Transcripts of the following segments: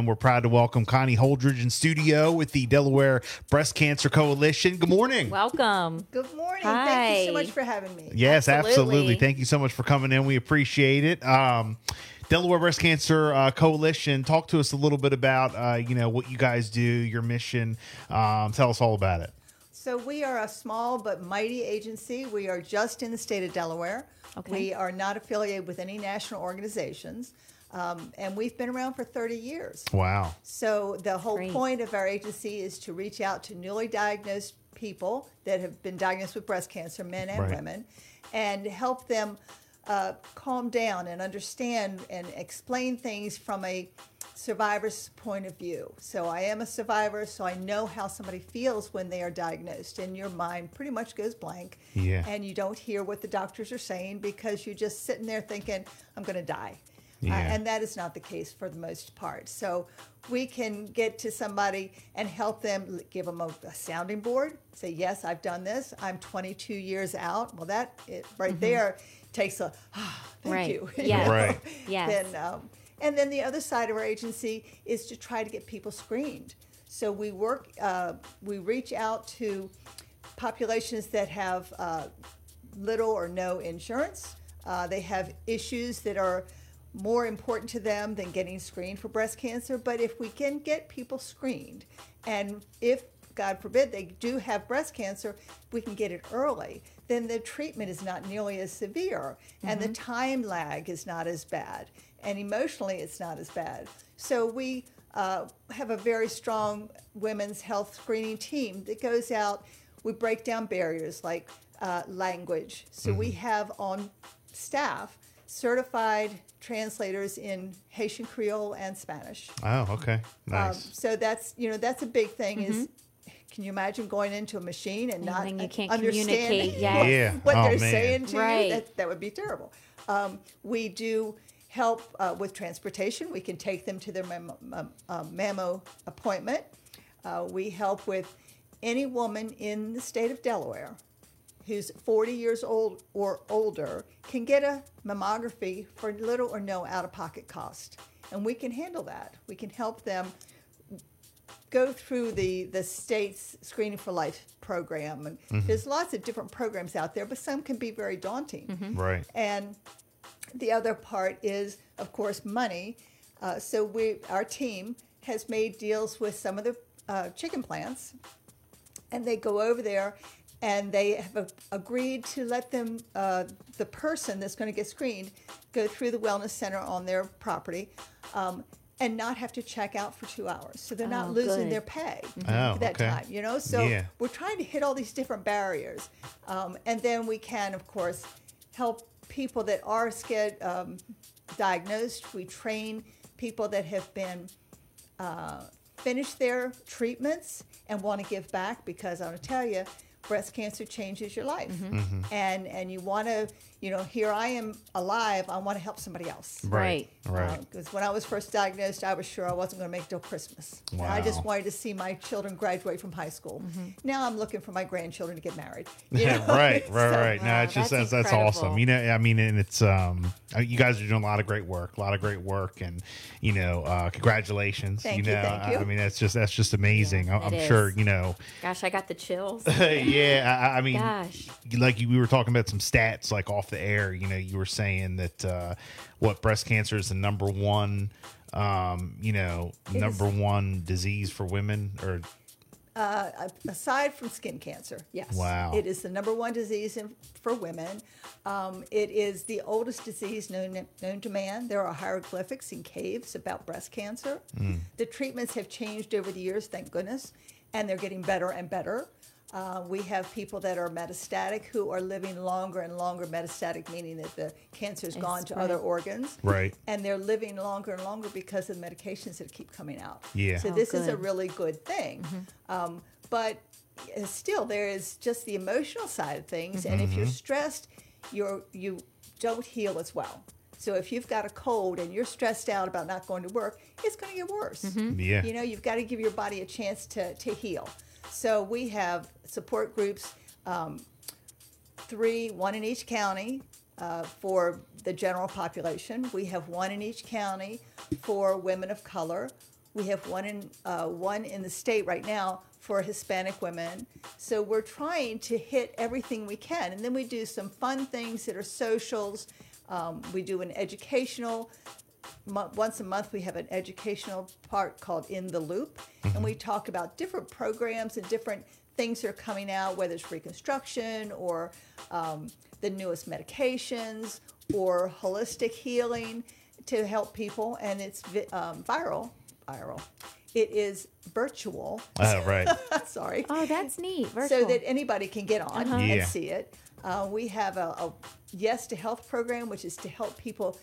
and we're proud to welcome Connie Holdridge in studio with the Delaware Breast Cancer Coalition. Good morning. Welcome. Good morning. Hi. Thank you so much for having me. Yes, absolutely. Absolutely. Thank you so much for coming in. We appreciate it. Um, Delaware Breast Cancer uh, Coalition. Talk to us a little bit about uh, you know what you guys do, your mission. Um, tell us all about it. So we are a small but mighty agency. We are just in the state of Delaware. Okay. We are not affiliated with any national organizations. Um, and we've been around for 30 years. Wow. So the whole Great. point of our agency is to reach out to newly diagnosed people that have been diagnosed with breast cancer, men and Right. women, and help them uh, calm down and understand and explain things from a survivor's point of view. So I am a survivor, so I know how somebody feels when they are diagnosed, and your mind pretty much goes blank, Yeah. and you don't hear what the doctors are saying because you're just sitting there thinking, "I'm going to die." Uh, and that is not the case for the most part. So we can get to somebody and help them, give them a, a sounding board, say, yes, I've done this. I'm 22 years out. Well, that it, right there takes a, ah, thank Right. you. you Right. Yes. Then, um, and then the other side of our agency is to try to get people screened. So we work, uh, we reach out to populations that have uh, little or no insurance. Uh, they have issues that are more important to them than getting screened for breast cancer. But if we can get people screened, and if God forbid they do have breast cancer, we can get it early, then the treatment is not nearly as severe, and the time lag is not as bad, and emotionally it's not as bad. So we uh, have a very strong women's health screening team that goes out. We break down barriers like uh, language. So we have on staff certified translators in Haitian Creole and Spanish. Oh, okay. Um, Nice. so that's you know that's a big thing. Is can you imagine going into a machine and not then you can't understanding communicate, what. Yeah. what Oh, they're man. saying to Right. you? That, that would be terrible. Um, we do help uh, with transportation. We can take them to their mem- um, uh, mammo appointment. Uh, we help with any woman in the state of Delaware who's 40 years old or older can get a mammography for little or no out of pocket cost. And we can handle that. We can help them go through the, the state's Screening for Life program. And there's lots of different programs out there, but some can be very daunting. right. And the other part is, of course, money. Uh, so we, our team has made deals with some of the uh, chicken plants, and they go over there, and they have a, agreed to let them, uh, the person that's going to get screened, go through the wellness center on their property. Um, and not have to check out for two hours, so they're not Oh, losing good. their pay Oh, for that okay. time. You know, so Yeah. we're trying to hit all these different barriers, um, and then we can, of course, help people that are scared um, diagnosed. We train people that have been uh, finished their treatments and want to give back because I want to tell you, breast cancer changes your life, Mm-hmm. and and you want to, you know, here I am alive. I want to help somebody else. Right. Right. Right. Because when I was first diagnosed, I was sure I wasn't going to make it till Christmas. And I just wanted to see my children graduate from high school. Now I'm looking for my grandchildren to get married. you Yeah, know? right, right, So- right. No, Wow, it's just that's that's that's awesome. You know, I mean, and it's um, uh, you guys are doing a lot of great work, a lot of great work, and you know, uh, congratulations. Thank you you, know, thank I- you. I mean, that's just that's just amazing. Yeah, I- I'm sure is. you know. Gosh, I got the chills. yeah, I, I mean, Gosh. like you, we were talking about some stats, like off the air. You know, you were saying that uh, what breast cancer is the number one, um, you know, It number is- one disease for women, or Uh, aside from skin cancer, yes. Wow. It is the number one disease in, for women. Um, it is the oldest disease known, known to man. There are hieroglyphics in caves about breast cancer. The treatments have changed over the years, thank goodness, and they're getting better and better. Uh, we have people that are metastatic who are living longer and longer. Metastatic meaning that the cancer has gone to spread. other organs. Right. And they're living longer and longer because of the medications that keep coming out. Yeah. So Oh, this is a really good thing. Um, but uh, still, there is just the emotional side of things. And if you're stressed, you're, you don't heal as well. So if you've got a cold and you're stressed out about not going to work, it's going to get worse. yeah, You know, you've got to give your body a chance to, to heal. So we have support groups, um, three, one in each county uh, for the general population. We have one in each county for women of color, We have one in uh, one in the state right now for Hispanic women. So we're trying to hit everything we can, and then we do some fun things that are socials. Um, we do an educational. Mo- once a month, we have an educational part called In the Loop, and we talk about different programs and different things that are coming out, whether it's reconstruction or um, the newest medications or holistic healing to help people. And it's vi- um, viral. Viral. It is virtual. Oh, right. Sorry Oh, that's neat. Virtual. so that anybody can get on Uh-huh. Yeah. and see it. Uh, we have a, a Yes to Health program, which is to help people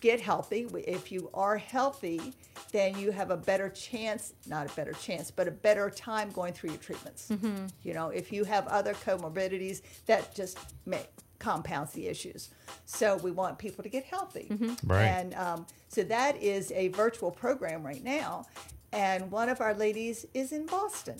get healthy. If you are healthy, then you have a better chance, not a better chance, but a better time going through your treatments. Mm-hmm. You know, if you have other comorbidities, that just make, compounds the issues. So we want people to get healthy. Mm-hmm. Right. And um, so that is a virtual program right now. And one of our ladies is in Boston.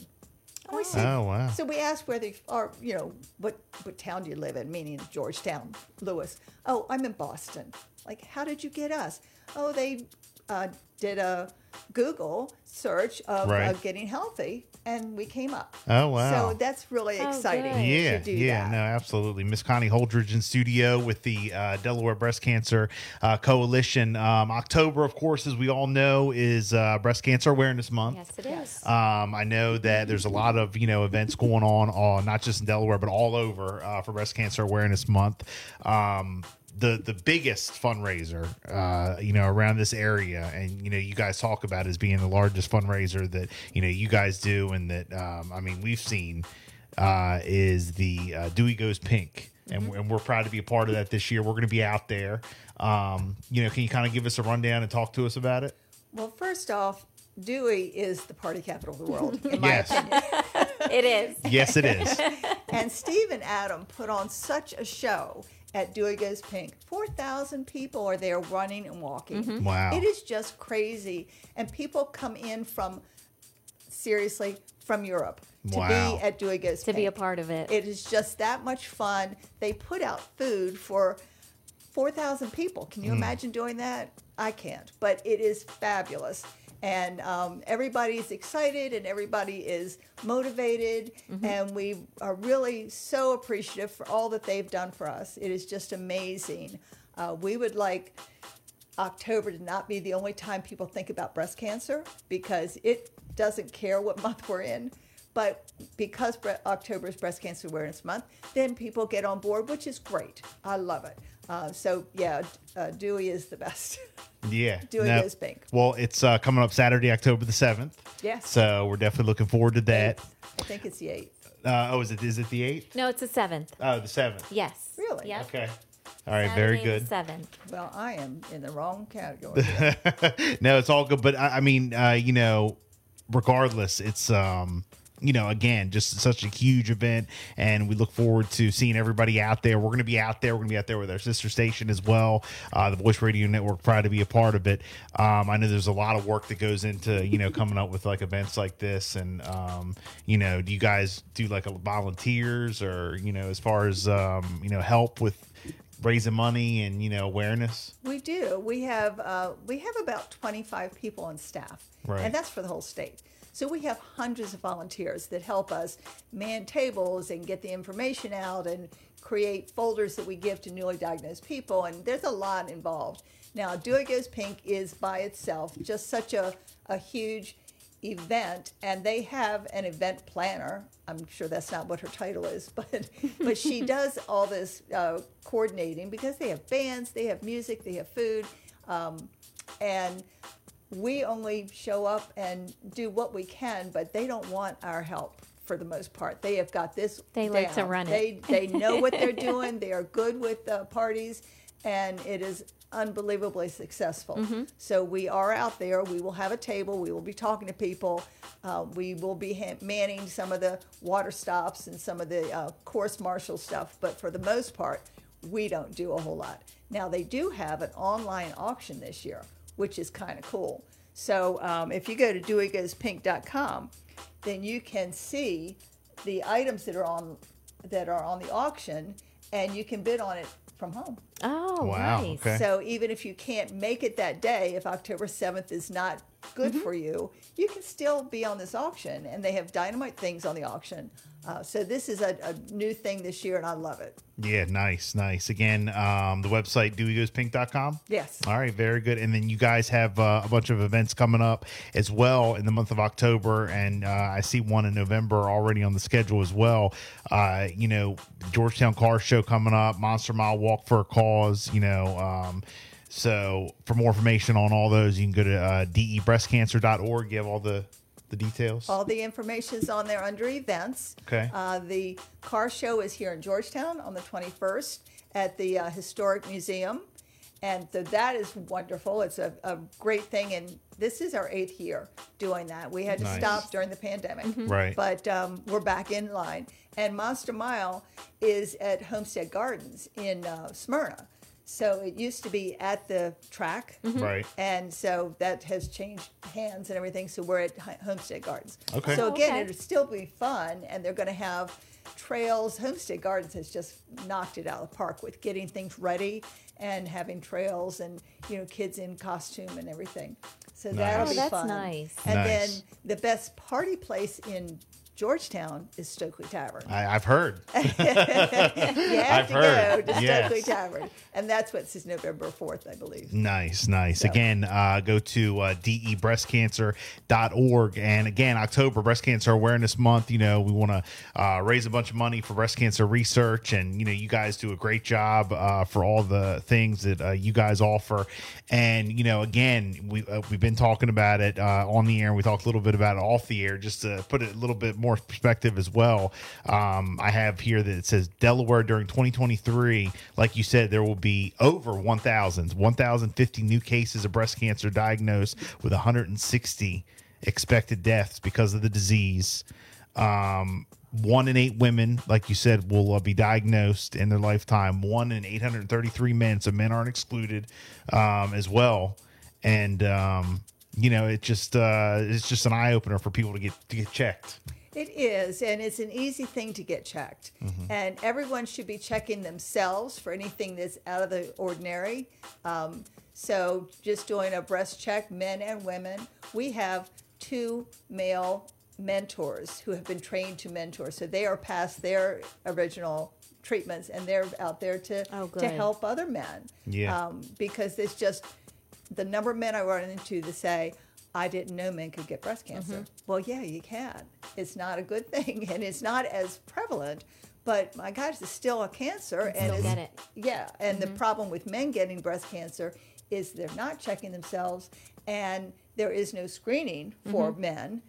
And we said, Oh, wow. so we asked whether, are. you know, what what town do you live in? Meaning Georgetown, Lewes. Oh, I'm in Boston. Like, how did you get us? Oh, they uh, did a Google search of uh, getting healthy, and we came up. Oh, wow. So that's really Oh, exciting. good. Yeah, to do yeah, that. no, absolutely. Miss Connie Holdridge in studio with the uh, Delaware Breast Cancer uh, Coalition. Um, October, of course, as we all know, is uh, Breast Cancer Awareness Month. yes, it Yes. is. Um, I know that there's a lot of you know events going on, uh, not just in Delaware, but all over uh, for Breast Cancer Awareness Month. Um, the the biggest fundraiser, uh, you know, around this area, and you know, you guys talk about as being the largest fundraiser that you know you guys do, and that um, I mean we've seen uh, is the uh, Dewey Goes Pink. And, and we're proud to be a part of that this year. We're going to be out there. Um, you know, can you kind of give us a rundown and talk to us about it? Well, first off, Dewey is the party capital of the world, in my Yes. opinion. it is. Yes, it is. And Steve and Adam put on such a show at Dewey Goes Pink. 4,000 people are there running and walking. Mm-hmm. Wow. It is just crazy. And people come in from, seriously, from Europe to Wow. be at Dewey Goes To Pink. be a part of it. It is just that much fun. They put out food for 4,000 people. Can you mm. imagine doing that? I can't, but it is fabulous. And um, everybody's excited and everybody is motivated. And we are really so appreciative for all that they've done for us. It is just amazing. Uh, we would like October to not be the only time people think about breast cancer because it doesn't care what month we're in. But because October is Breast Cancer Awareness Month, then people get on board, which is great. I love it. Uh, so, yeah, uh, Dewey is the best. Yeah. Dewey Goes Pink. Well, it's uh, coming up Saturday, October the seventh. Yes. So we're definitely looking forward to that. I think it's the 8th. Uh, oh, is it is it the eighth? no, it's the seventh. Oh, the seventh. Yes. Really? Yep. Okay. All right. very good. The seventh. Well, I am in the wrong category. no, it's all good. But I, I mean, uh, you know, regardless, it's um, you know, again, just such a huge event, and we look forward to seeing everybody out there. We're going to be out there. We're going to be out there with our sister station as well, uh, the Voice Radio Network. Proud to be a part of it. Um, I know there's a lot of work that goes into you know coming up with like events like this, and um, you know, do you guys do like a volunteers or you know, as far as um, you know, help with raising money and you know awareness? We do. We have uh, we have about 25 people on staff, Right. and that's for the whole state. So we have hundreds of volunteers that help us man tables and get the information out and create folders that we give to newly diagnosed people. And there's a lot involved. Now, Dewey Goes Pink is by itself just such a, a huge event and they have an event planner i'm sure that's not what her title is but but she does all this uh, coordinating because they have bands they have music they have food um, and we only show up and do what we can but they don't want our help for the most part they have got this They like to down. run it. they they know what they're doing they are good with uh, parties and it is unbelievably successful. Mm-hmm. So we are out there. We will have a table. We will be talking to people. Uh, we will be ha- manning some of the water stops and some of the uh, course marshal stuff. But for the most part, we don't do a whole lot. Now they do have an online auction this year, which is kind of cool. So um, if you go to deweygoespink.com, then you can see the items that are on that are on the auction, and you can bid on it from home. Oh, Wow, nice. okay. So even if you can't make it that day, if October 7th is not good for you, you can still be on this auction. And they have dynamite things on the auction. Uh, so this is a, a new thing this year, and I love it. Yeah, nice, nice. Again, um, the website deweygoespink.com. Yes. All right, very good. And then you guys have uh, a bunch of events coming up as well in the month of October, and uh, I see one in November already on the schedule as well. Uh, you know, Georgetown Car Show coming up, Monster Mile Walk for a Cause. You know, um, so for more information on all those, you can go to uh, debreastcancer.org. You have all the the details. All the information is on there under events. Okay. Uh, the car show is here in Georgetown on the 21st at the uh, Historic Museum. And so that is wonderful. It's a, a great thing. And this is our eighth year doing that. We had to Nice. stop during the pandemic. Right. But um, we're back in line. And Monster Mile is at Homestead Gardens in uh, Smyrna. So it used to be at the track. Right. And so that has changed hands and everything. So we're at Homestead Gardens. Okay. So again, Okay. it'll still be fun, and they're going to have trails. Homestead Gardens has just knocked it out of the park with getting things ready and having trails and you know kids in costume and everything. So that'll Nice. be Oh, that's fun. nice. And Nice. then the best party place in Georgetown is Stokely Tavern. I, I've heard. you have I've to heard. go to Yes. Stokely Tavern, and that's what's is November fourth, I believe. Nice, nice. So- Again, uh, go to uh, debreastcancer.org. And again, October, Breast Cancer Awareness Month. You know, we want to uh, raise a bunch of money for breast cancer research. And, you know, you guys do a great job uh, for all the things that uh, you guys offer. And, you know, again, we, uh, we've been talking about it uh, on the air. And we talked a little bit about it off the air just to put it a little bit more perspective as well. Um, I have here that it says Delaware during 2023, like you said, there will be over 1,000, 1,050 new cases of breast cancer diagnosed with 160 expected deaths because of the disease. Um, one in eight women, like you said, will uh, be diagnosed in their lifetime. One in 833 men, so men aren't excluded um, as well. And um, you know, it just uh, it's just an eye opener for people to get to get checked. It is, and it's an easy thing to get checked. And everyone should be checking themselves for anything that's out of the ordinary. Um, so, just doing a breast check, men and women. We have two male mentors who have been trained to mentor. So, they are past their original treatments and they're out there to, Oh, to help other men. Yeah. Um, because it's just the number of men I run into that say, I didn't know men could get breast cancer. Mm-hmm. Well, yeah, you can. It's not a good thing and it's not as prevalent, but my gosh, it's still a cancer. and still it's, get it. Mm-hmm. Yeah. And the problem with men getting breast cancer is they're not checking themselves and there is no screening for Mm-hmm. men.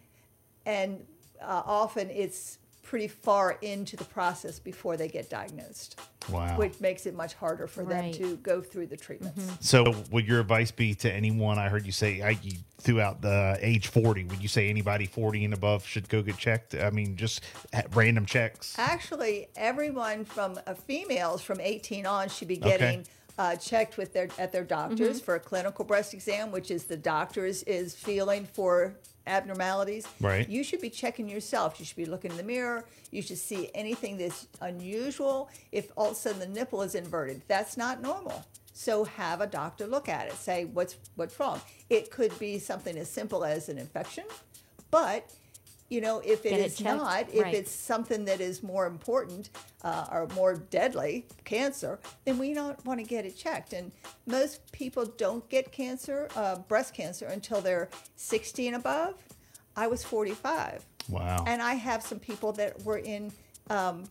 And uh, often it's pretty far into the process before they get diagnosed, Wow. which makes it much harder for them to go through the treatments. So, would your advice be to anyone? I heard you say I, you threw out the age forty. Would you say anybody forty and above should go get checked? I mean, just ha- random checks. Actually, everyone from uh, females from 18 on should be Okay. getting uh, checked with their at their doctors for a clinical breast exam, which is the doctor's is feeling for abnormalities. Right. You should be checking yourself. You should be looking in the mirror. You should see anything that's unusual. If all of a sudden the nipple is inverted, that's not normal. So have a doctor look at it. Say what's what's wrong. It could be something as simple as an infection, but you know if it Get it is checked. not, if Right. it's something that is more important uh, or more deadly, cancer, then we don't want to get it checked. And most people don't get cancer, uh, breast cancer, until they're 60 and above. I was 45. Wow. And I have some people that were in um,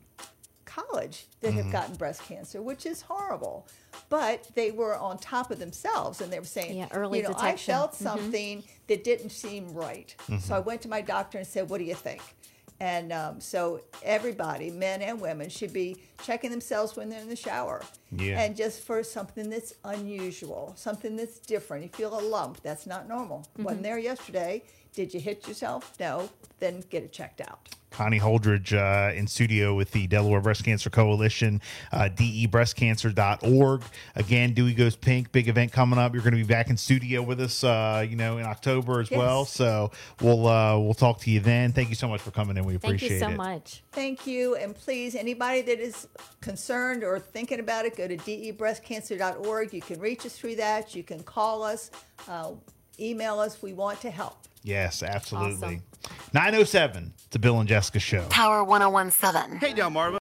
college that Mm-hmm. have gotten breast cancer, which is horrible. But they were on top of themselves and they were saying, Yeah, early you know, detection. I felt something that didn't seem right. Mm-hmm. So I went to my doctor and said, What do you think? And um, so everybody, men and women, should be checking themselves when they're in the shower. Yeah. And just for something that's unusual, something that's different. You feel a lump, that's not normal. Wasn't there yesterday. Did you hit yourself? No. Then get it checked out. Connie Holdridge uh, in studio with the Delaware Breast Cancer Coalition, uh, debreastcancer.org. Again, Dewey Goes Pink, big event coming up. You're going to be back in studio with us, uh, you know, in October as Yes. well. So we'll uh, we'll talk to you then. Thank you so much for coming in. We appreciate it. Thank you so it. much. Thank you. And please, anybody that is concerned or thinking about it, go to debreastcancer.org. You can reach us through that. You can call us. Uh, email us. We want to help. Yes, absolutely. Awesome. 907, the Bill and Jessica show. Power 1017. Hey, Delmarva.